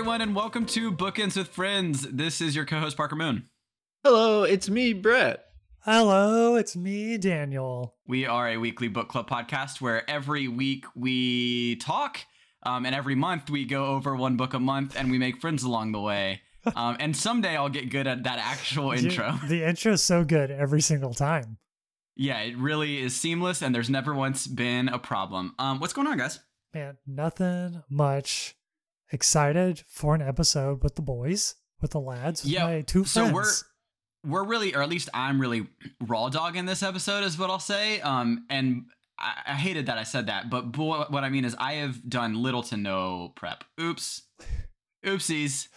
everyone, and welcome to Bookends with Friends. This is your co-host Parker Moon. Hello, it's me, Brett. Hello, it's me, Daniel. We are a weekly book club podcast where every week we talk, um, and every month we go over one book a month, and we make friends along the way. Um, and someday I'll get good at that actual You- intro. the intro is so good every single time. Yeah, it really is seamless, and there's never once been a problem. Um, what's going on, guys? Man, nothing much. Excited for an episode with the boys, with the lads, with Yeah, my two so we're we're really, or at least I'm really raw dog in this episode, is what I'll say. Um, and I, I hated that I said that, but boy, what I mean is I have done little to no prep. Oops, oopsies.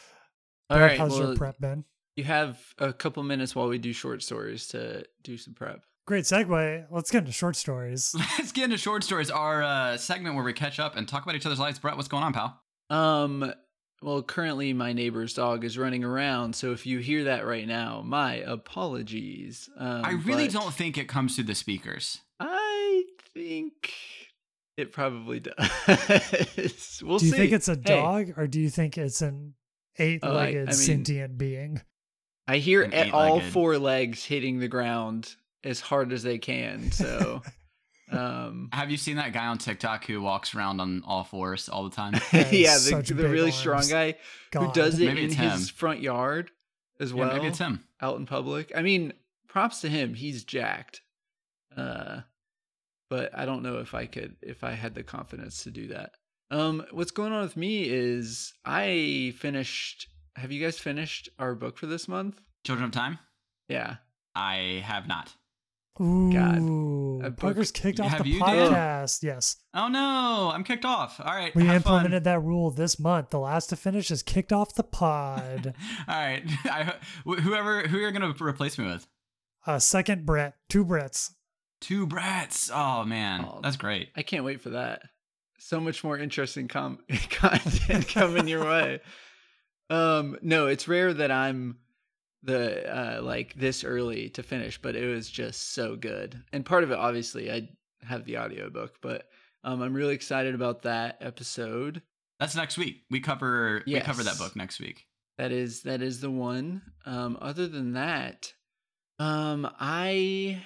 All Brett, right, how's well, your prep been? you have a couple minutes while we do short stories to do some prep. Great segue. Let's get into short stories. Let's get into short stories, our uh, segment where we catch up and talk about each other's lives. Brett, what's going on, pal? Um, well, currently my neighbor's dog is running around, so if you hear that right now, my apologies. Um, I really don't think it comes through the speakers. I think it probably does. we'll do you see. think it's a Hey, dog or do you think it's an eight-legged I mean- sentient being? I hear all four legs hitting the ground as hard as they can. So, um, Have you seen that guy on TikTok who walks around on all fours all the time? Yeah, the, the really arms. strong guy who does it Maybe in his front yard as well, yeah, maybe it's him. out in public. I mean, props to him. He's jacked. Uh, but I don't know if I could, if I had the confidence to do that. Um, what's going on with me is I finished. Have you guys finished our book for this month? Children of Time. Yeah. I have not. Ooh, A Parker's kicked off Have the you, Dan? podcast. Yes. Oh no, I'm kicked off. All right, We have fun. implemented that rule this month. The last to finish is kicked off the pod. All right, I, whoever who you're gonna replace me with? uh, second Brett, two Bretts. Two Bretts. Oh man, Oh. that's great. I can't wait for that. So much more interesting com- content coming your way. Um, no, it's rare that I'm the uh like this early to finish, but it was just so good. And part of it obviously I have the audiobook, but um I'm really excited about that episode. That's next week. We cover we cover that book next week. That is that is the one. Um other than that, um I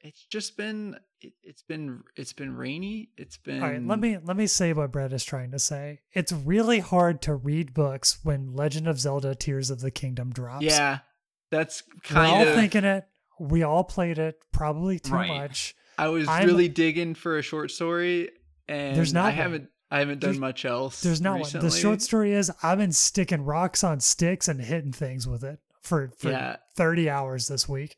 it's just been it, it's been it's been rainy. It's been All right, let me let me say what Brett is trying to say. It's really hard to read books when Legend of Zelda: Tears of the Kingdom drops. Yeah. That's we're all kind of thinking it. We all played it, probably too Right. much. I was I'm- really digging for a short story, and There's not I haven't. I haven't done much else. There's not recently. one. The short story is I've been sticking rocks on sticks and hitting things with it for for Yeah. 30 hours this week.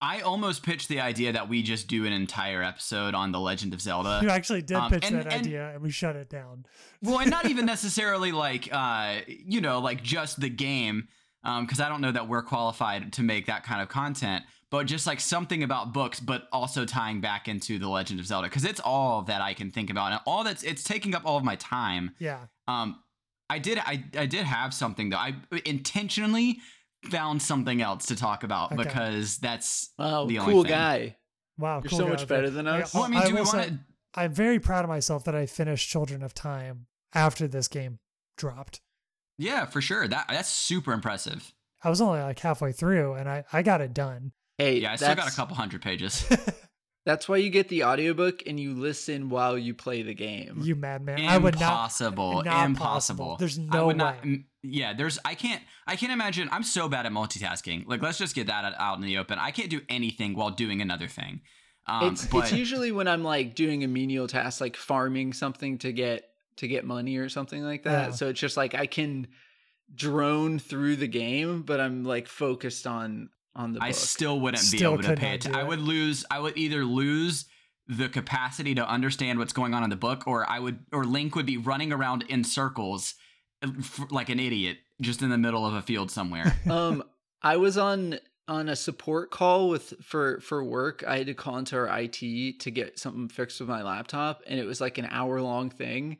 I almost pitched the idea that we just do an entire episode on the Legend of Zelda. you actually did um, pitch and- that and- idea and we shut it down. well, and not even necessarily like uh, you know, like just the game, because I don't know that we're qualified to make that kind of content. But just like something about books, but also tying back into the Legend of Zelda, because it's all that I can think about, and all that's it's taking up all of my time. Yeah. Um, I did I I did have something though. I intentionally found something else to talk about Okay. because that's Wow, the only cool thing. guy. Wow. You're cool so guy. much better than I- us. Well, I mean, do we want to? I'm very proud of myself that I finished Children of Time after this game dropped. Yeah, for sure. That that's super impressive. I was only like halfway through and I, I got it done. Hey, Yeah, I still got a couple hundred pages. That's why you get the audiobook and you listen while you play the game. You madman. I would not. impossible. not impossible. possible. There's I no would not- way. mm, yeah, there's. I can't. I can't imagine. I'm so bad at multitasking. Like, let's just get that out in the open. I can't do anything while doing another thing. Um, it's but it's usually when I'm like doing a menial task, like farming something to get to get money or something like that. Yeah. So it's just like I can drone through the game, but I'm like focused on on the book. I still wouldn't Still be able to pay not it. I would lose. I would either lose the capacity to understand what's going on in the book, or I would, or Link would be running around in circles uh, like an idiot, just in the middle of a field somewhere. um i was on on a support call with for for work i had to call into our it to get something fixed with my laptop and it was like an hour long thing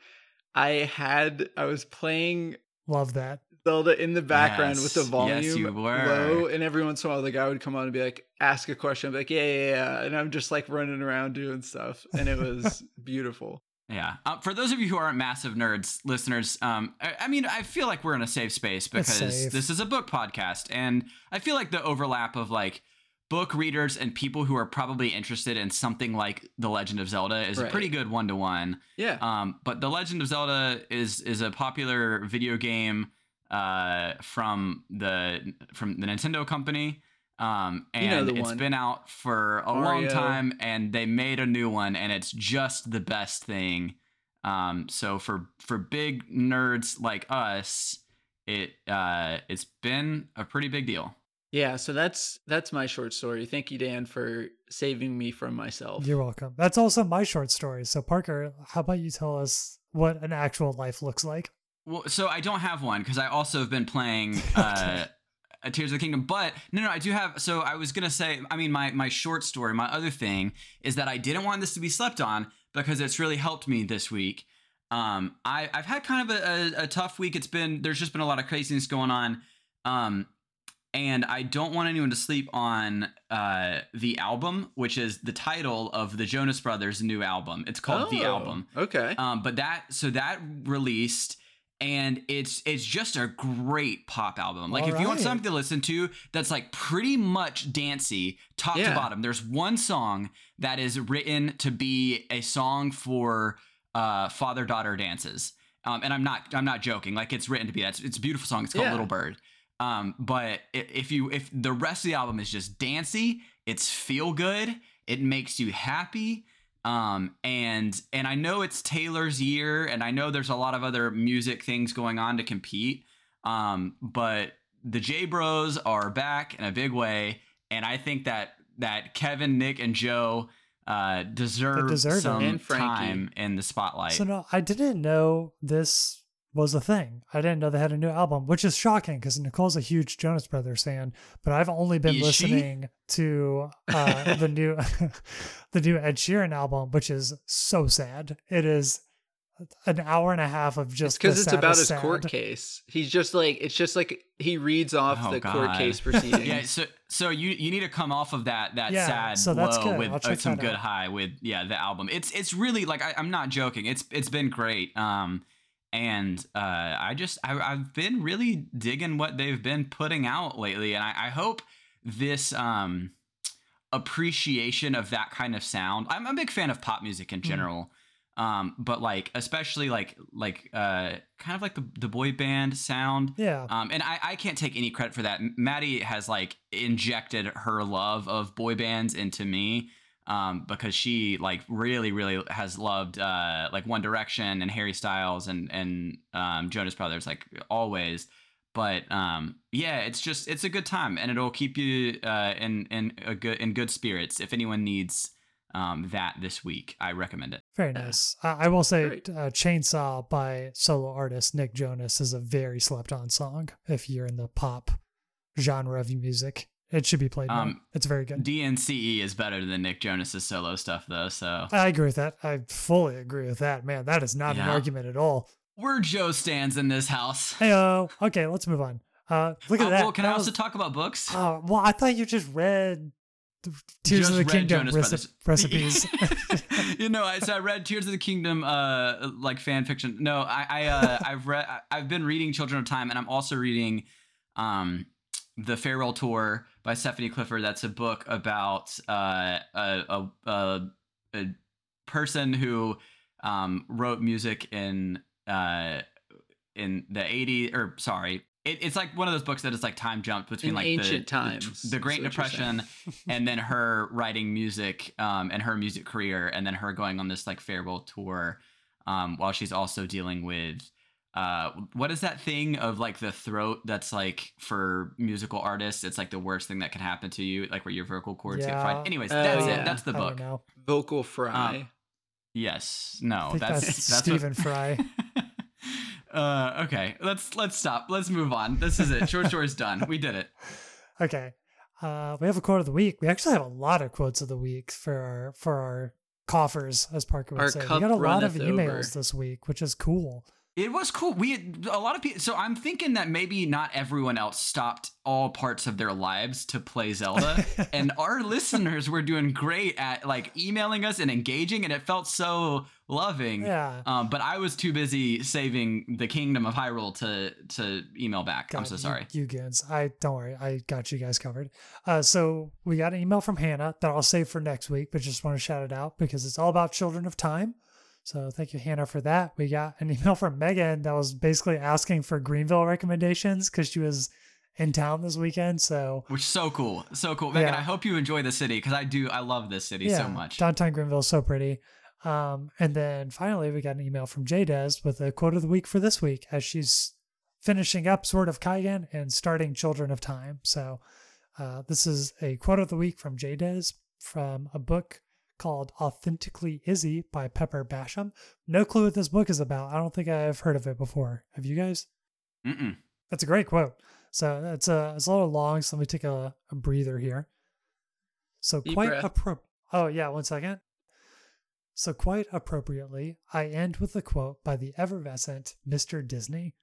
i had i was playing Love that. Zelda in the background with the volume yes, you were. low and every once in a while the guy would come on and be like ask a question I'd be like yeah yeah yeah and i'm just like running around doing stuff and it was beautiful Yeah. Uh, for those of you who aren't massive nerds listeners, um, I, I mean, I feel like we're in a safe space because safe. this is a book podcast, and I feel like the overlap of like book readers and people who are probably interested in something like The Legend of Zelda is a pretty good one to one. Yeah. Um, but The Legend of Zelda is is a popular video game uh, from the from the Nintendo company. Um, and You know it's one. been out for a long time, and they made a new one, and it's just the best thing. Um, so for for big nerds like us, it uh, it's been a pretty big deal. Yeah, so that's that's my short story. Thank you, Dan, for saving me from myself. You're welcome. That's also my short story. So Parker, how about you tell us what an actual life looks like? Well, so I don't have one because I also have been playing uh, Tears of the Kingdom. But no, no, I do have. So I was gonna say, I mean, my my short story, my other thing is that I didn't want this to be slept on because it's really helped me this week. Um, I I've had kind of a, a, a tough week. It's been there's just been a lot of craziness going on. Um, and I don't want anyone to sleep on uh, the album, which is the title of the Jonas Brothers' new album. It's called The Oh, Album. Okay. Um, but that so that released and it's it's just a great pop album. Like if you want something to listen to that's like pretty much dancey top Yeah. to bottom. There's one song that is written to be a song for uh father daughter dances. Um, and I'm not I'm not joking. Like it's written to be that. It's, it's a beautiful song. It's called Yeah. Little Bird. Um, but if you if the rest of the album is just dancey, it's feel good. It makes you happy um and and i know it's taylor's year and i know there's a lot of other music things going on to compete. Um but the j bros are back in a big way and i think that that kevin nick and joe uh deserve, deserve some And time in the spotlight. So no, I didn't know this was a thing. I didn't know they had a new album, which is shocking because Nicole's a huge Jonas Brothers fan, but I've only been Is she? listening to uh, the new the new Ed Sheeran album, which is so sad. It is an hour and a half of Just just because the it's about saddest his court case. He's just like it's just like he reads off Oh, the court case proceedings. yeah so so you you need to come off of that that Yeah, sad so that's low good. with I'll uh, some good out. high with yeah the album it's it's really like I, i'm not joking it's it's been great um and uh i just I, i've been really digging what they've been putting out lately and i, I hope this um appreciation of that kind of sound i'm a big fan of pop music in Mhm. general um but like especially like like uh kind of like the, the boy band sound Yeah, um, and I, I can't take any credit for that. Maddie has like injected her love of boy bands into me um, because she like really, really has loved uh, like One Direction and Harry Styles and and um, Jonas Brothers like always. But um, yeah, it's just it's a good time and it'll keep you uh, in in a good in good spirits. If anyone needs um, that this week, I recommend it. very nice. I, I will say, uh, "Chainsaw" by solo artist Nick Jonas is a very slept-on song. If you're in the pop genre of music, it should be played. Um, It's very good. DNCE is better than Nick Jonas's solo stuff though, so. I agree with that. I fully agree with that. Man, that is not an argument at all. We're Joe stands in this house. Hey, oh, okay, let's move on. Uh, look at Uh, that. Well, can I That also was- talk about books? Oh, well, I thought you just read Tears Just of the Kingdom reci- recipes. you know, I, so I read Tears of the Kingdom, uh, like fan fiction. No, I, I, uh, I've read, I- I've been reading Children of Time, and I'm also reading, um, the Farewell Tour by Stephanie Clifford. That's a book about uh, a, a, a, person who um, wrote music in uh, in the 80s, or sorry. It, it's like one of those books that is like time jumped between In like ancient the, times, the, the Great is what you're saying. Depression, and then her writing music um, and her music career, and then her going on this like farewell tour, um, while she's also dealing with uh, what is that thing of like the throat that's like for musical artists? It's like the worst thing that can happen to you, like where your vocal cords get fried. Anyways, Oh, that's yeah. it. That's the book. Vocal fry. Um, Yes. No. That's that's, that's, Stephen what- Fry. uh, okay. Let's let's stop. Let's move on. This is it. Short story's done. We did it. Okay. Uh, we have a quote of the week. We actually have a lot of quotes of the week for our for our coffers, as Parker would Our say. We got a lot of emails over. this week, which is cool. It was cool. We a lot of people. So I'm thinking that maybe not everyone else stopped all parts of their lives to play Zelda, and our listeners were doing great at like emailing us and engaging, and it felt so loving. Yeah. Um, but I was too busy saving the kingdom of Hyrule to to email back. I'm so you- sorry. You, guys. I don't worry. I got you guys covered. Uh, so we got an email from Hannah that I'll save for next week, but just want to shout it out because it's all about Children of Time. So thank you, Hannah, for that. We got an email from Megan that was basically asking for Greenville recommendations because she was in town this weekend. So Which is so cool, so cool, Megan. Yeah. I hope you enjoy the city because I do. I love this city so much. Downtown Greenville is so pretty. Um, and then finally, we got an email from Jadez with a quote of the week for this week as she's finishing up Sword of Kaigen and starting Children of Time. So uh, this is a quote of the week from Jadez from a book called Authentically Izzy by Pepper Basham. No clue what this book is about. I don't think I've heard of it before. Have you guys? Mm-mm. That's a great quote. So it's a it's a little long, so let me take a, a breather here. So Deep quite breath. appro- Oh yeah, one second. So quite appropriately, I end with a quote by the effervescent Mr. Disney.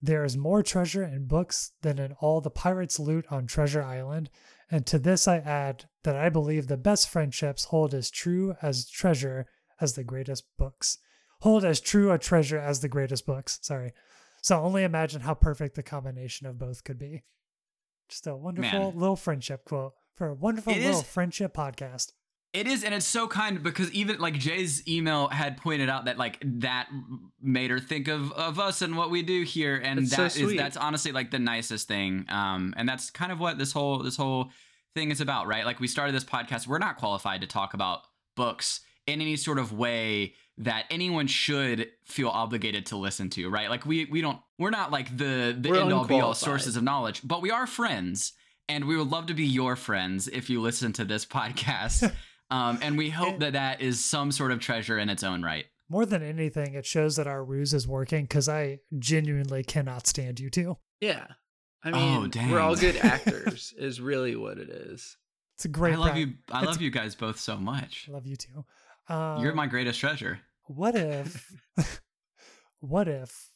There is more treasure in books than in all the pirates' loot on Treasure Island, and to this I add that I believe the best friendships hold as true as treasure as the greatest books. Hold as true a treasure as the greatest books. Sorry. So only imagine how perfect the combination of both could be. Just a wonderful Man. little friendship quote for a wonderful It little is- friendship podcast. It is, and it's so kind because even like Jay's email had pointed out that like that made her think of of us and what we do here, and That's so that is that's honestly like the nicest thing. Um, and that's kind of what this whole this whole thing is about, right? Like we started this podcast, we're not qualified to talk about books in any sort of way that anyone should feel obligated to listen to, right? Like we we don't we're not like the the We're end all be all sources of knowledge, but we are friends, and we would love to be your friends if you listen to this podcast. Um, and we hope that that is some sort of treasure in its own right. More than anything, it shows that our ruse is working because I genuinely cannot stand you two. Yeah. I Oh, mean, we're all good actors, is really what it is. It's a great. I love pra- you. I it's- love you guys both so much. I love you too. Um, You're my greatest treasure. What if? what if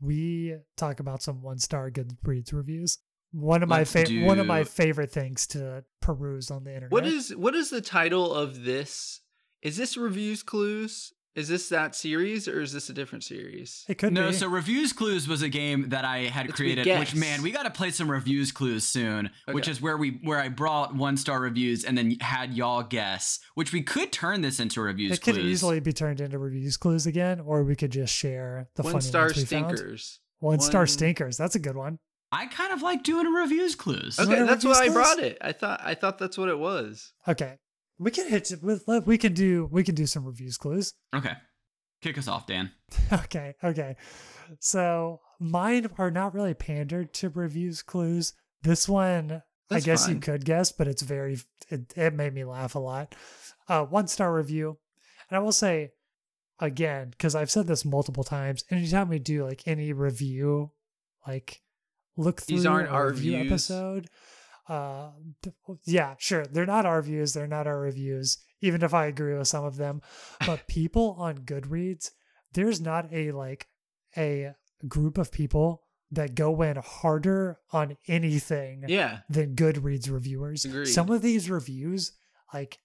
we talk about some one star Goodreads reviews? One of my Let's fa- one of my favorite things to peruse on the internet. What is what is the title of this? Is this reviews clues? Is this that series or is this a different series? it? Could No, be. so Reviews Clues was a game that I had It's we created. Which man, we got to play some Reviews Clues soon. Which is where we where I brought one star reviews and then had y'all guess. Which we could turn this into Reviews it could easily be turned into reviews clues again, or we could just share the One funny star ones we found. stinkers. One star stinkers. That's a good one. I kind of like doing Reviews Clues. Okay. Okay, that's reviews why I clues? brought it. I thought I thought that's what it was. Okay, we can hit. with- We can do. We can do some reviews clues. Okay, kick us off, Dan. okay, okay. So mine are not really pandered to reviews clues. This one, That's I guess you could guess, but it's very. It, it made me laugh a lot. Uh, one star review, and I will say again because I've said this multiple times. Anytime we do like any review, like look through These aren't our review views. episode. Uh, yeah, sure. They're not our views. They're not our reviews. Even if I agree with some of them, but people on Goodreads, there's not a like a group of people that go in harder on anything Yeah. than Goodreads reviewers. Agreed. Some of these reviews, like,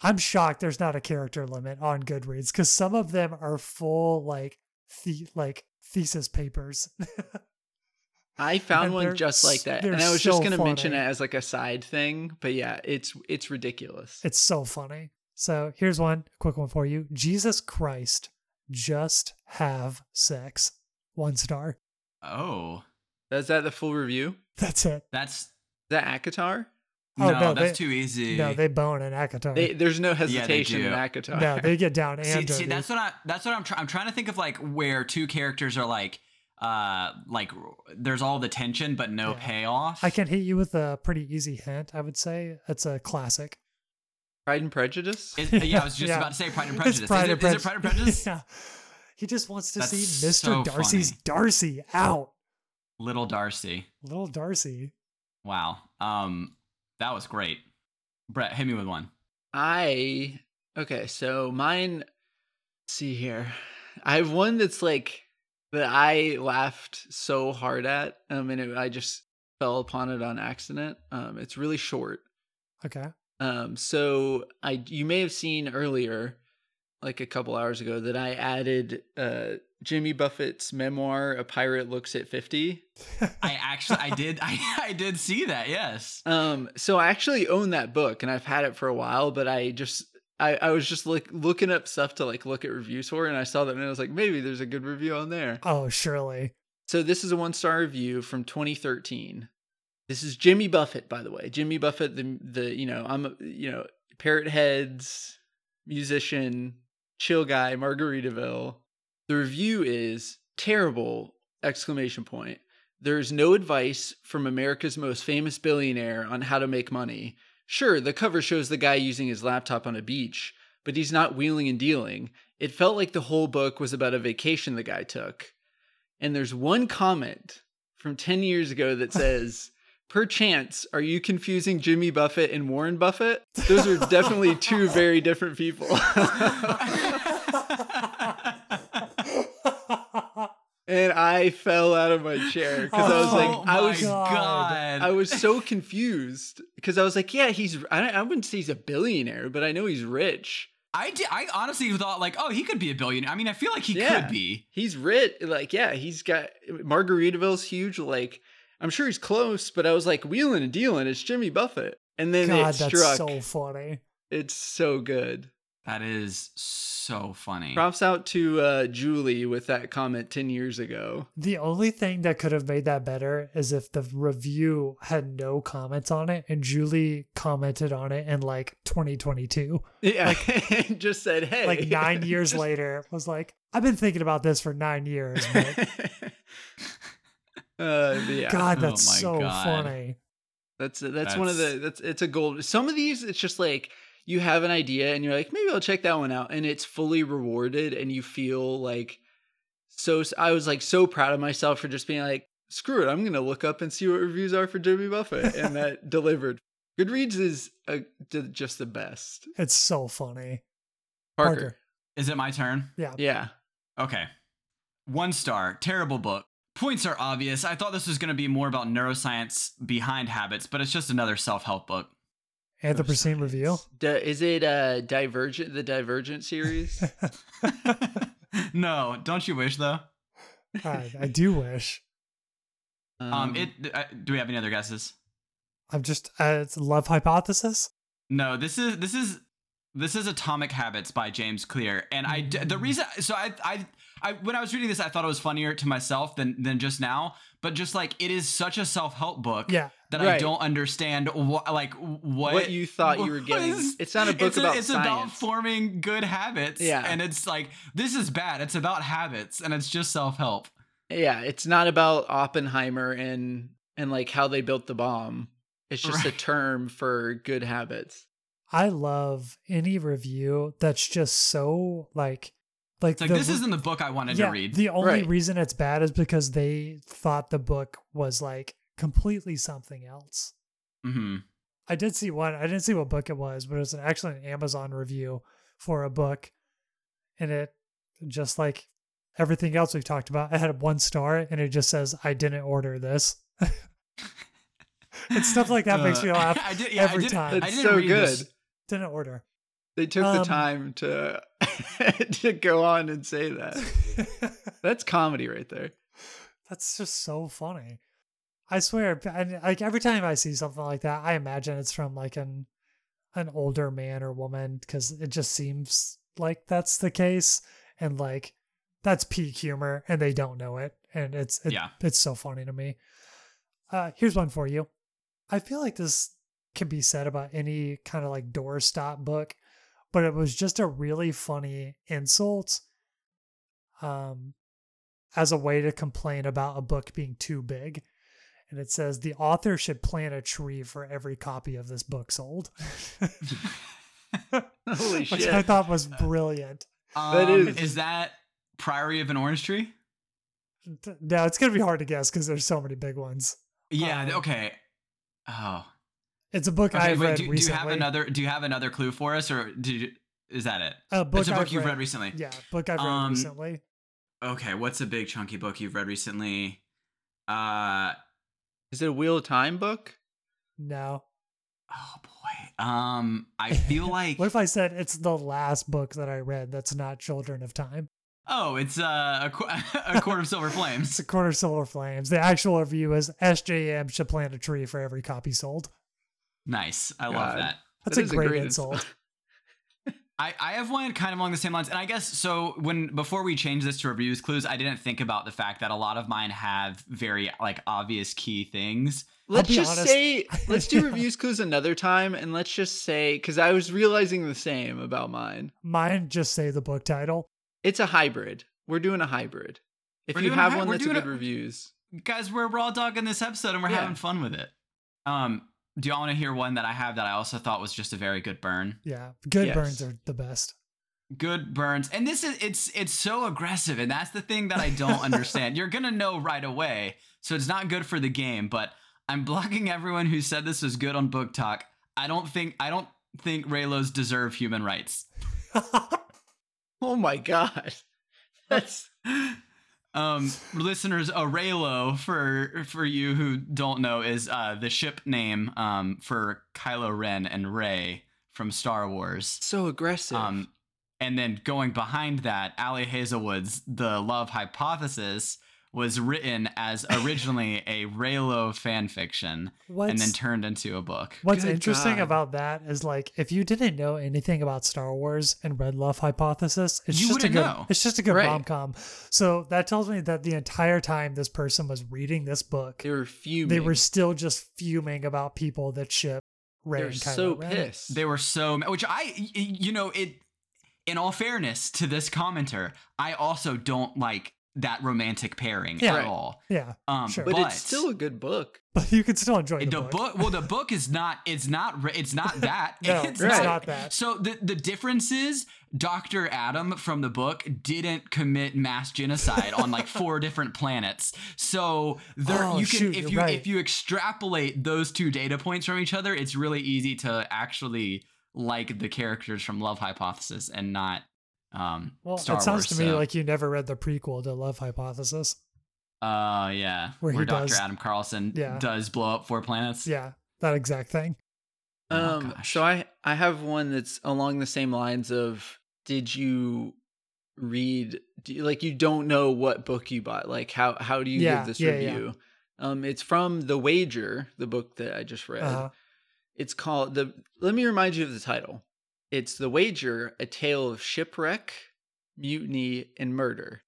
I'm shocked there's not a character limit on Goodreads because some of them are full like the like thesis papers. I found one just like that. And I was just gonna mention it as like a side thing, but yeah, it's it's ridiculous. it's so funny. So here's one quick one for you. Jesus Christ, just have sex. One star. Oh, Is that the full review? That's it. that's that ACOTAR? Oh, no, no, that's they- too easy. No, they bone in ACOTAR. They, there's no they hesitation in do. ACOTAR. no, they get down and see, see, that's what I that's what I'm trying. I'm trying to think of like where two characters are like uh like there's all the tension but no Yeah. payoff. I can hit you with a pretty easy hint. I would say it's a classic. Pride and Prejudice. Is- yeah, I was just Yeah. about to say Pride and It's Prejudice. Pride is, and it, is it Pride and Prejudice? yeah. He just wants to That's see Mr. so Darcy's funny. Darcy out. Little Darcy. Little Darcy. Wow. Um, that was great. Brett, hit me with one. I okay, so mine. see here, I have one that's like that I laughed so hard at, um, and it, I just fell upon it on accident. Um, it's really short. Okay. Um, so I you may have seen earlier, like a couple hours ago, that I added uh Jimmy Buffett's memoir, A Pirate Looks at 50. I actually I did I, I did see that, yes. Um, so I actually own that book and I've had it for a while, but I just I, I was just like looking up stuff to like look at reviews for, and I saw that and I was like, maybe there's a good review on there. Oh, surely. So this is a one star review from 2013. This is Jimmy Buffett, by the way. Jimmy Buffett, the the you know I'm a- you know Parrot Heads musician, chill guy, Margaritaville. The review is terrible! Exclamation point. There's no advice from America's most famous billionaire on how to make money. Sure, the cover shows the guy using his laptop on a beach, but he's not wheeling and dealing. It felt like the whole book was about a vacation the guy took. And there's one comment from 10 years ago that says, Perchance, are you confusing Jimmy Buffett and Warren Buffett? Those are definitely two very different people. and I fell out of my chair because I was oh like, I was god. I was so confused because I was like, yeah, he's I, I wouldn't say he's a billionaire, but I know he's rich. I, did, I honestly thought like, oh, he could be a billionaire. I mean, I feel like he Yeah. could be. He's rich. Like, yeah, he's got Margaritaville's huge. Like, I'm sure he's close, but I was like, wheeling and dealing. It's Jimmy Buffett. And then God, it that's struck. so funny. It's so good. That is so funny. Props out to uh, Julie with that comment 10 years ago. The only thing that could have made that better is if the review had no comments on it and Julie commented on it in like 2022. Yeah. just said, hey. Like nine years Just- later, was like, I've been thinking about this for nine years, but uh, yeah. God, Oh that's my so God. funny. That's that's one of the that's it's a gold. Some of these it's just like you have an idea and you're like maybe I'll check that one out and it's fully rewarded and you feel like so I was like so proud of myself for just being like screw it I'm gonna look up and see what reviews are for Jimmy Buffett and that delivered. Goodreads is a, d- just the best. It's so funny. Parker, Parker. Is it my turn? Yeah. yeah, Okay. One star. Terrible book. Points are obvious. I thought this was going to be more about neuroscience behind habits, but it's just another self help book. Anthropocene review. D- is it uh Divergent the Divergent series? no, don't you wish though? I, I do wish. Um, it. Uh, do we have any other guesses? I'm just, uh, it's love hypothesis. No, this is this is this is Atomic Habits by James Clear, and I the reason so I I I when I was reading this I thought it was funnier to myself than than just now, but just like it is such a self help book Yeah. that I don't understand what like what what you thought you were getting. is- It's not a book it's about it's science. about forming good habits. Yeah. and it's like this is bad. It's about habits, and it's just self help. Yeah, it's not about Oppenheimer and and like how they built the bomb. It's just a term for good habits. I love any review that's just so like, like, It's like the this isn't the book I wanted yeah, to read. The only Right. reason it's bad is because they thought the book was like completely something else. hmm I did see one. I didn't see what book it was, but it was an actually an Amazon review for a book, and it just like everything else we've talked about. It had one star, and it just says, "I didn't order this." and stuff like that makes me Uh, laugh I did, yeah, every I did, time. I It's didn't so read good. this. Didn't order. They took Um, the time to to go on and say that. That's comedy right there. That's just so funny. I swear, and like every time I see something like that, I imagine it's from like an an older man or woman because it just seems like that's the case, and like that's peak humor, and they don't know it, and it's it, Yeah. it's so funny to me. Uh, here's one for you. I feel like this can be said about any kind of like doorstop book, but it was just a really funny insult. Um, as a way to complain about a book being too big. And it says the author should plant a tree for every copy of this book sold. Holy shit. Which. I thought was brilliant. That Um, is- is that Priory of an Orange Tree? Now it's going to be hard to guess because there's so many big ones. Yeah. Um, okay. Oh. It's a book Okay. I've wait, read do, do you have another? Do you have another clue for us, or did you, is that it? a book it's a book I've you've read recently. Yeah, book I've read Um, recently. Okay, what's a big chunky book you've read recently? Uh Is it a Wheel of Time book? No. oh boy. Um I feel like What if I said it's the last book that I read that's not Children of Time? Oh, it's uh, a, qu- a Court of Silver It's Flames. a quarter of silver flames. The actual review is SJM should plant a tree for every copy sold. Nice. I love that. That's That a is great, ins- insult. I, I have one kind of along the same lines, and I guess so. When before we change this to reviews clues, I didn't think about the fact that a lot of mine have very like obvious key things. Let's just honest. say, let's do reviews clues another time, and let's just say, because I was realizing the same about mine. Mine just say the book title. It's a hybrid. We're doing a hybrid. If We're you have hy- one we're that's a doing good a- reviews, Guys, we're raw dogging this episode, and we're Yeah. having fun with it. Um, do y'all want to hear one that I have that I also thought was just a very good burn? Yeah. Good Yes. burns are the best. good burns and this is it's it's so aggressive and that's the thing that i don't understand you're gonna know right away so it's not good for the game but i'm blocking everyone who said this was good on book talk i don't think i don't think reylos deserve human rights oh my god, that's um listeners a reylo for for you who don't know is uh the ship name um for kylo ren and rey from star wars so aggressive. Um, and then going behind that, Ali Hazelwood's The Love Hypothesis was written as originally a Reylo fan fiction What's, and then turned into a book. what's Good interesting God. about that is like if you didn't know anything about Star Wars and Red Love Hypothesis, it's You just a good know. it's just a good Right. rom com. So that tells me that the entire time this person was reading this book, they were fuming. they were still just fuming about people that ship Rey They're and Kylo so Ren. pissed. They were so, which I you know, it. In all fairness to this commenter, I also don't like that romantic pairing Yeah. at all. Yeah, Um, Sure. but, it's still a good book. but you can still enjoy the, the book. book. well the book is not it's not it's not that No, it's it's Right. not that. so the the difference is dr adam from the book didn't commit mass genocide on like four different planets so there Oh, you can shoot, if you're you right. if you extrapolate those two data points from each other it's really easy to actually like the characters from love hypothesis and not um Well, Star it sounds Wars, to me so- like you never read the prequel to Love Hypothesis. uh yeah Where where, he dr does- adam carlsen Yeah. does blow up four planets Yeah, that exact thing. Oh, Um, gosh. so I I have one that's along the same lines of did you read do you, like you don't know what book you bought like how how do you Yeah, give this yeah, yeah. review um it's from the wager the book that i just read Uh, it's called the let me remind you of the title it's the wager a tale of shipwreck mutiny and murder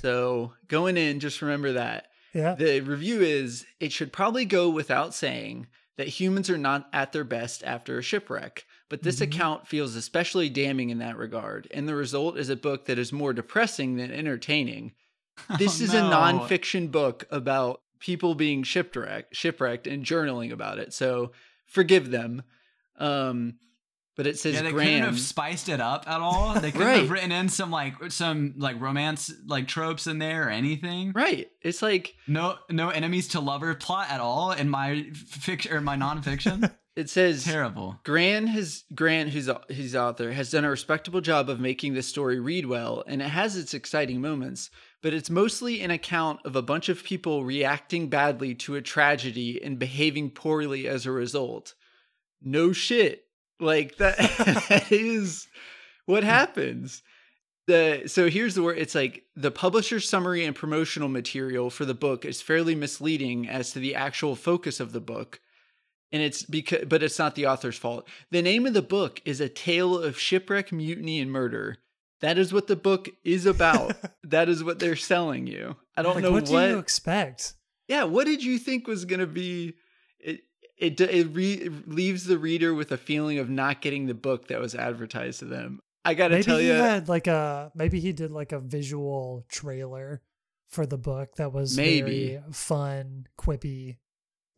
so going in just remember that yeah, the review is it should probably go without saying that humans are not at their best after a shipwreck, but this Mhm. account feels especially damning in that regard, and the result is a book that is more depressing than entertaining. This Oh, is no. a nonfiction book about people being shipwrecked, shipwrecked and journaling about it. So forgive them. Um, but it says Yeah, they couldn't have spiced it up at all. They couldn't Right. have written in some like some like romance like tropes in there or anything. Right. It's like No, no enemies to lover plot at all in my fiction or my nonfiction. it says Terrible. Grann has Grant, who's who's author, has done a respectable job of making this story read well, and it has its exciting moments. But it's mostly an account of a bunch of people reacting badly to a tragedy and behaving poorly as a result. No shit, like that, that is what happens. The so here's the word. It's like the publisher's summary and promotional material for the book is fairly misleading as to the actual focus of the book and it's because but it's not the author's fault. The name of the book is A Tale of Shipwreck, Mutiny and Murder. That is what the book is about. that is what they're selling you. I don't Like, know what what. do you expect? yeah, what did you think was going to be it it it, re, leaves the reader with a feeling of not getting the book that was advertised to them. I got to Maybe tell you had like a maybe he did like a visual trailer for the book that was Maybe. very fun, quippy,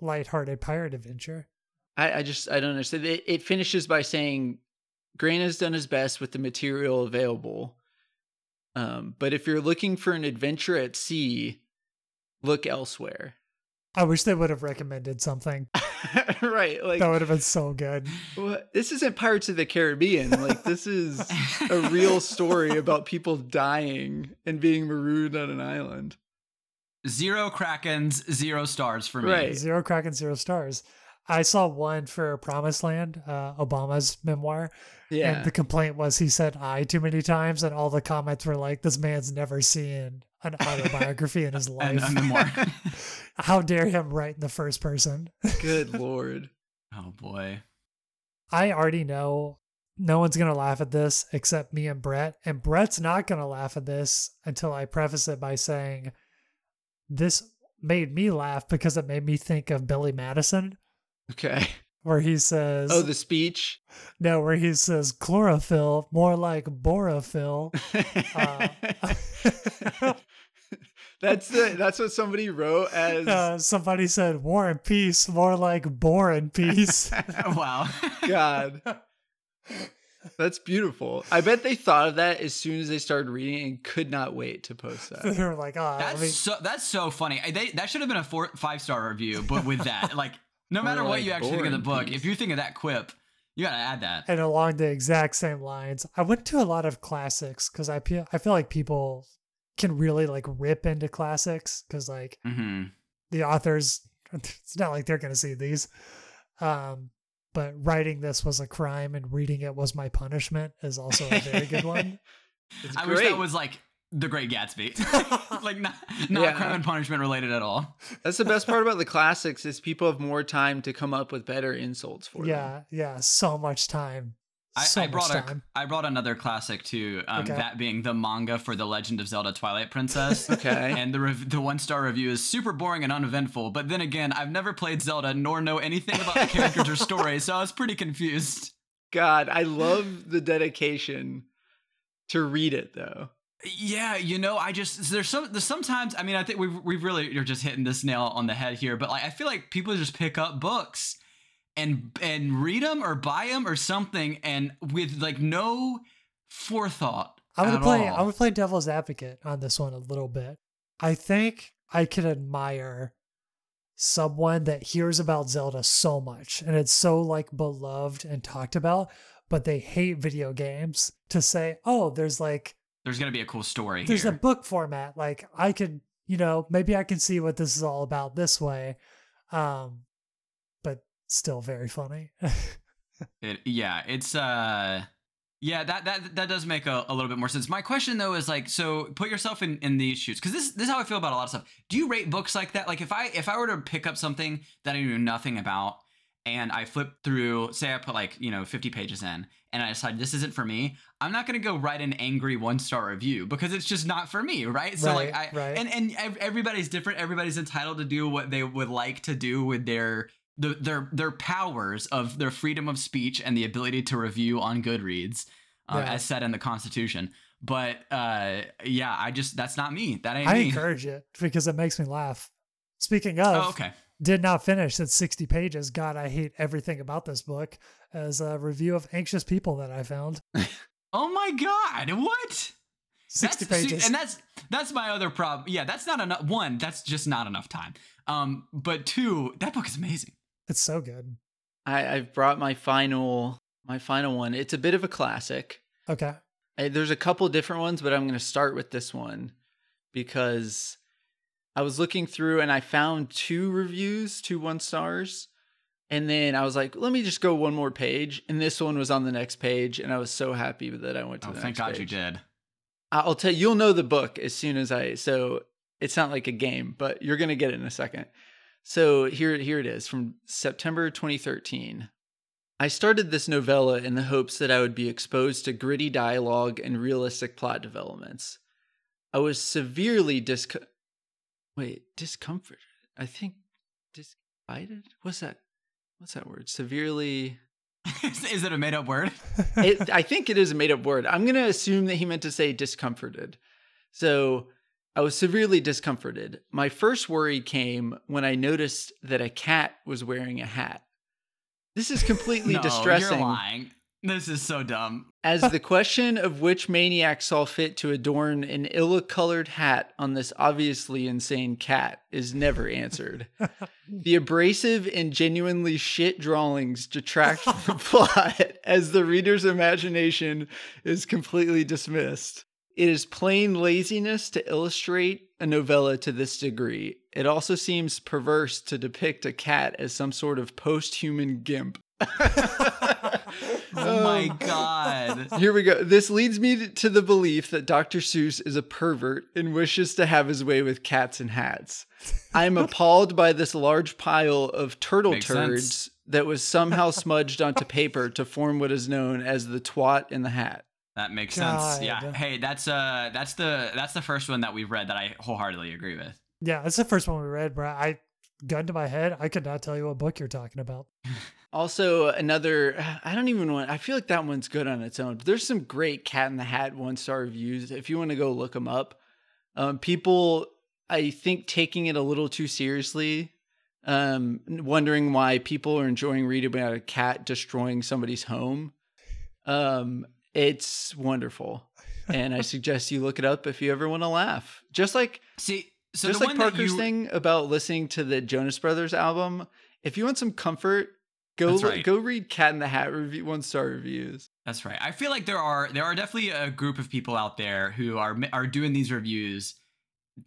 lighthearted pirate adventure. I, I just I don't understand. It, it finishes by saying Grant has done his best with the material available. Um, but if you're looking for an adventure at sea, look elsewhere. I wish they would have recommended something. right. Like That would have been so good. what? this isn't Pirates of the Caribbean. Like this is a real story about people dying and being marooned on an island. Zero Krakens, zero stars for me. Right. Zero crack and zero stars. I saw one for Promised Land, uh, Obama's memoir, Yeah. and the complaint was he said "I" too many times, and all the comments were like, "This man's never seen an autobiography in his And life. a memoir. How dare him write in the first person?" Good lord. oh boy. I already know no one's gonna laugh at this except me and Brett, and Brett's not gonna laugh at this until I preface it by saying this made me laugh because it made me think of Billy Madison, Okay. where he says, Oh, the speech. No, where he says chlorophyll, more like borophyll. Uh, that's the that's what somebody wrote as uh, somebody said war and peace, more like bore and peace. wow. God. That's beautiful. I bet they thought of that as soon as they started reading and could not wait to post that. they were like, oh, That's me, so that's so funny. I- They, that should have been a four five star review, but with that, like no matter what like you actually think of the book, Peace. if you think of that quip, you gotta add that. and along the exact same lines. I went to a lot of classics because I feel I feel like people can really like rip into classics because like hmm the authors, it's not like they're gonna see these. Um, but writing this was a crime and reading it was my punishment is also a very good one. I great. wish that was like the Great Gatsby, like not not Yeah. crime and punishment related at all. That's the best part about the classics is people have more time to come up with better insults for them. yeah, yeah, so much time. I, so I brought much a, time. I brought another classic too. Um, Okay. That being the manga for the Legend of Zelda: Twilight Princess. Okay. and the rev- the one star review is super boring and uneventful. But then again, I've never played Zelda nor know anything about the characters or story, so I was pretty confused. God, I love the dedication to read it though. Yeah, you know, I just there's some there's sometimes I mean I think we've we've really you're just hitting this nail on the head here, but like I feel like people just pick up books and and read them or buy them or something, and with like no forethought. I'm gonna play. all. I'm gonna play devil's advocate on this one a little bit. I think I can admire someone that hears about Zelda so much and it's so like beloved and talked about, but they hate video games. To say, oh, there's like There's gonna be a cool story there's here. a book format. Like I could, you know, maybe I can see what this is all about this way. Um, but still very funny. It, yeah, it's uh yeah, that that that does make a, a little bit more sense. My question though is like so put yourself in in these shoes cuz this this is how I feel about a lot of stuff. Do you rate books like that? Like if I if I were to pick up something that I knew nothing about and I flip through say I put like, you know, 50 pages in and I decide this isn't for me, I'm not going to go write an angry one-star review because it's just not for me, right? So like I Right, right. and and everybody's different. Everybody's entitled to do what they would like to do with their the, their their powers of their freedom of speech and the ability to review on Goodreads, uh, Yeah. as said in the Constitution. But uh, yeah, I just that's not me. That ain't I me. encourage it because it makes me laugh. Speaking of, Oh, okay. Did not finish it's 60 pages. God, I hate everything about this book as a review of Anxious People that I found. Oh my God! What? 60 That's- pages. and that's that's my other problem. Yeah, that's not enough. One, that's just not enough time. Um, but two, that book is amazing. it's so good. I, I've brought my final my final one. It's a bit of a classic. Okay. I, there's a couple different ones, but I'm going to start with this one because I was looking through and I found two reviews, two one stars. And then I was like, let me just go one more page. And this one was on the next page. And I was so happy that I went to Oh, the thank God you did. I'll tell you, you'll know the book as soon as I. So it's not like a game, but you're gonna get it in a second. So here, here it is from September 2013. I started this novella in the hopes that I would be exposed to gritty dialogue and realistic plot developments. I was severely dis. Wait, discomfort. I think disquieted. What's that? What's that word? Severely. is, it a made up word? it, I think it is a made up word. I'm going to assume that he meant to say discomforted. So I was severely discomforted. My first worry came when I noticed that a cat was wearing a hat. This is completely no, distressing. You're lying. This is so dumb. As the question of which maniac saw fit to adorn an illa colored hat on this obviously insane cat is never answered. the abrasive and genuinely shit drawings detract from the plot as the reader's imagination is completely dismissed. It is plain laziness to illustrate a novella to this degree. It also seems perverse to depict a cat as some sort of post human gimp. Oh my Um, god. Here we go. This leads me to the belief that Dr. Seuss is a pervert and wishes to have his way with cats and hats. I am appalled by this large pile of turtle Makes turds sense. that was somehow smudged onto paper to form what is known as the twat in the hat. That makes God. sense. Yeah. Hey, that's uh that's the that's the first one that we've read that I wholeheartedly agree with. Yeah, that's the first one we read, bro. I gun to my head, I could not tell you what book you're talking about. Also, another, I don't even want, I feel like that one's good on its own. But there's some great Cat in the Hat one star reviews. If you want to go look them up, um, people, I think, taking it a little too seriously, um, wondering why people are enjoying reading about a cat destroying somebody's home. Um, it's wonderful. And I suggest you look it up if you ever want to laugh. Just like See, so just the like Parker's you, thing about listening to the Jonas Brothers album, if you want some comfort, go That's right. go read Cat in the Hat review one star reviews. That's right. I feel like there are there are definitely a group of people out there who are are doing these reviews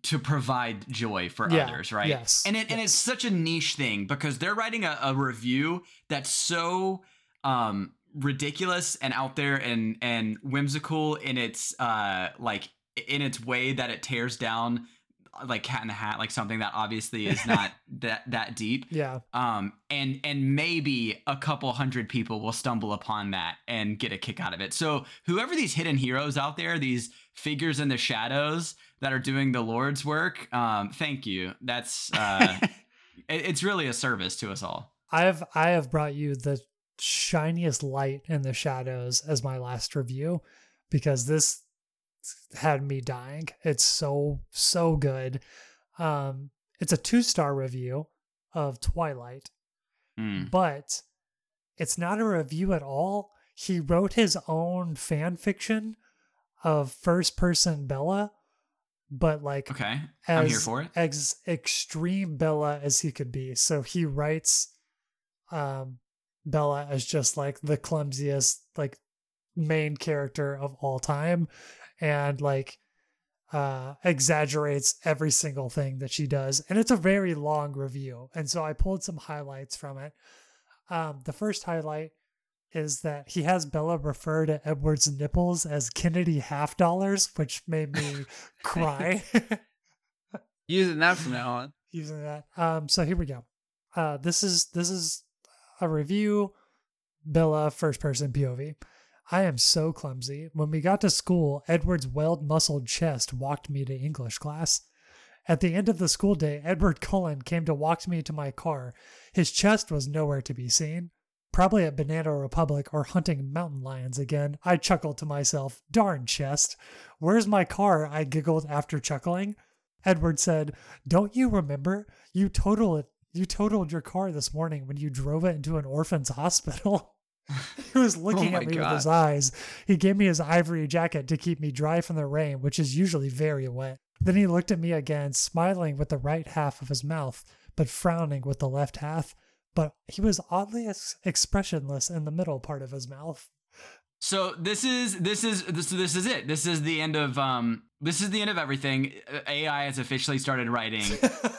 to provide joy for Yeah, others, right? yes, And it and it's such a niche thing because they're writing a, a review that's so um ridiculous and out there and and whimsical in its uh like in its way that it tears down like cat in the hat like something that obviously is not that that deep. Yeah. um and and maybe a couple hundred people will stumble upon that and get a kick out of it. So whoever these hidden heroes out there these figures in the shadows that are doing the lord's work um thank you. That's uh it- it's really a service to us all. I have I have brought you the shiniest light in the shadows as my last review because this had me dying. It's so so good. Um it's a 2-star review of Twilight, Mm. but it's not a review at all. He wrote his own fan fiction of first person Bella, but like okay as i'm here for it as extreme Bella as he could be. So he writes um Bella as just like the clumsiest like main character of all time and like uh exaggerates every single thing that she does and it's a very long review and so i pulled some highlights from it um the first highlight is that he has bella refer to edward's nipples as kennedy half dollars which made me cry Using that from now on. using that. Um, so here we go. Uh, this is this is a review. Bella, first person POV. I am so clumsy. When we got to school, Edward's well-muscled chest walked me to English class. At the end of the school day, Edward Cullen came to walk me to my car. His chest was nowhere to be seen. Probably at Banana Republic or hunting mountain lions again. I chuckled to myself, darn chest. Where's my car? I giggled after chuckling. Edward said, Don't you remember? You totaled you totaled your car this morning when you drove it into an orphan's hospital. he was oh looking my at me God. with his eyes. He gave me his ivory jacket to keep me dry from the rain, which is usually very wet. Then he looked at me again, smiling with the right half of his mouth, but frowning with the left half. But he was oddly ex- expressionless in the middle part of his mouth. So this is this is this this is it. This is the end of um this is the end of everything. Uh, AI has officially started writing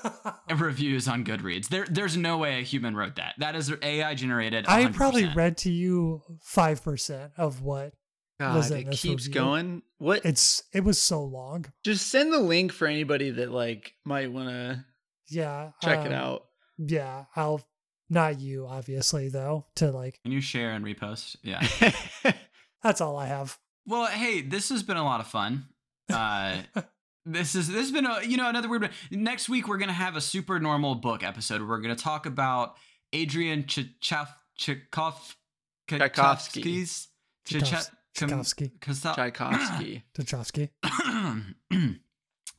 reviews on Goodreads. There there's no way a human wrote that. That is AI generated. I 100%. probably read to you five percent of what was God, in it this keeps review. going. What? it's. It was so long. Just send the link for anybody that like might want to Yeah, check it um, out. Yeah, I'll not you obviously though. To like, Can you share and repost? Yeah. that's all I have. Well, hey, this has been a lot of fun. Uh, this is this has been a you know another weird. one. Next week we're gonna have a super normal book episode. We're gonna talk about Adrian Tchaikovsky. Tchaikovsky's Tchaikovsky. Tchaikovs- Tchaikovsky. Tchaikovsky. Tchaikovsky.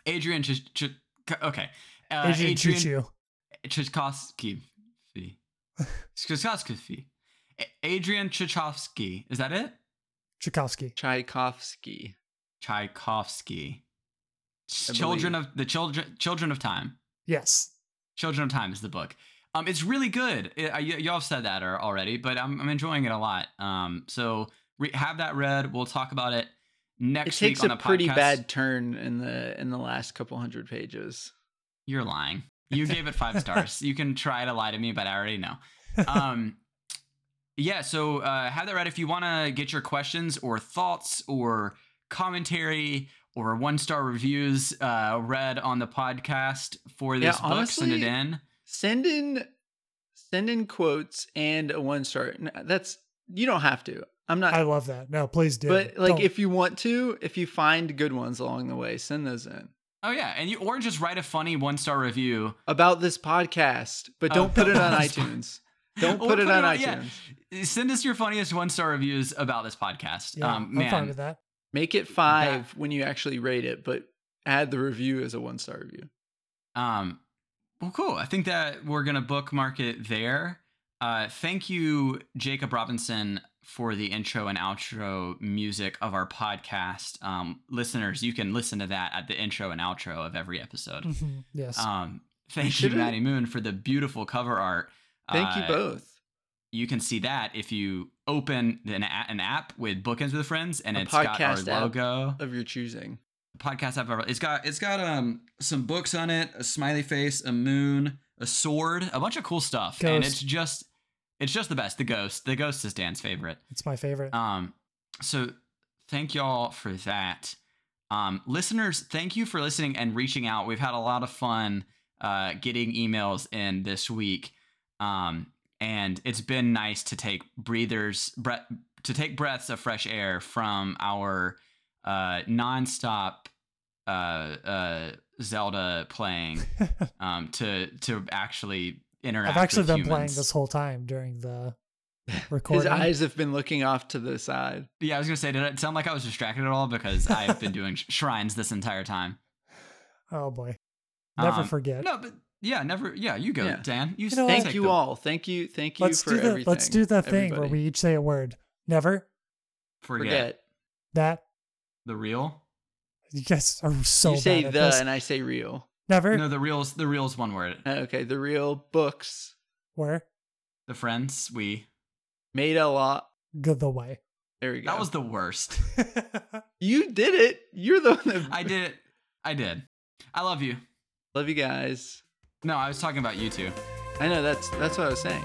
Adrian Ch- Ch- okay. Uh, Adrian Choo Choo. Tchaikovsky. Tchaikovsky. A- Adrian Tchaikovsky. Is that it? Tchaikovsky. Tchaikovsky. Tchaikovsky. Children of the children children of time. Yes. Children of Time is the book. Um, it's really good. It, I, y- y'all have said that or, already, but I'm, I'm enjoying it a lot. Um, so re- have that read. We'll talk about it It next takes week on a the pretty podcast. bad turn in the in the last couple hundred pages. You're lying. You gave it five stars. You can try to lie to me, but I already know. Um, yeah. So uh, have that read if you want to get your questions or thoughts or commentary or one star reviews uh, read on the podcast for Yeah, this book. Send it in. Send in send in quotes and a one star. That's you don't have to. I'm not I love that. No, please do. but like Don't. if you want to, if you find good ones along the way, send those in. Oh yeah, and you or just write a funny one star review. About this podcast, but Oh, don't put it on iTunes. Don't Or put it on yeah. iTunes. Send us your funniest one star reviews about this podcast. yeah, um, I'm fine with that. Make it five when you actually rate it, but add the review as a one star review. Um, well, cool. I think that we're gonna bookmark it there. Uh, thank you, Jacob Robinson, for the intro and outro music of our podcast. Um, listeners, you can listen to that at the intro and outro of every episode. Mhm, Yes. Um, thank you, should've- Maddie Moon, for the beautiful cover art. Thank you Uh, both. You can see that if you open an, a- an app with Bookends with Friends, and A it's got our logo. Of your choosing. podcast I've ever. It's got it's got um some books on it, a smiley face, a moon, a sword, a bunch of cool stuff, and it's just it's just the best. The ghost, the ghost is Dan's favorite. it's my favorite. Um, so thank y'all for that. Um, listeners, thank you for listening and reaching out. We've had a lot of fun uh, getting emails in this week. Um, and it's been nice to take breathers, breath, to take breaths of fresh air from our uh, nonstop uh, uh, Zelda playing um, to to actually interact. I've actually with been humans. playing this whole time during the recording. His eyes have been looking off to the side. Yeah, I was gonna say, did it sound like I was distracted at all? Because I've been doing sh- shrines this entire time. oh boy. Never Um, forget. No, but yeah, never. Yeah, you go, Yeah. Dan. You, You know? Thank you the- all. Thank you. Thank you let's for do the everything. let's do the thing where we each say a word. Never. Forget, forget. That. the real. You guys are so you say bad the this. and I say real. Never. No, the real's the real's one word. Uh, Okay, the real books Where? The friends we. made a lot. Go the way. There we go. That was the worst. you did it. You're the one that I did it. I did. I love you. love you guys. No, I was talking about you two. I know that's that's what I was saying.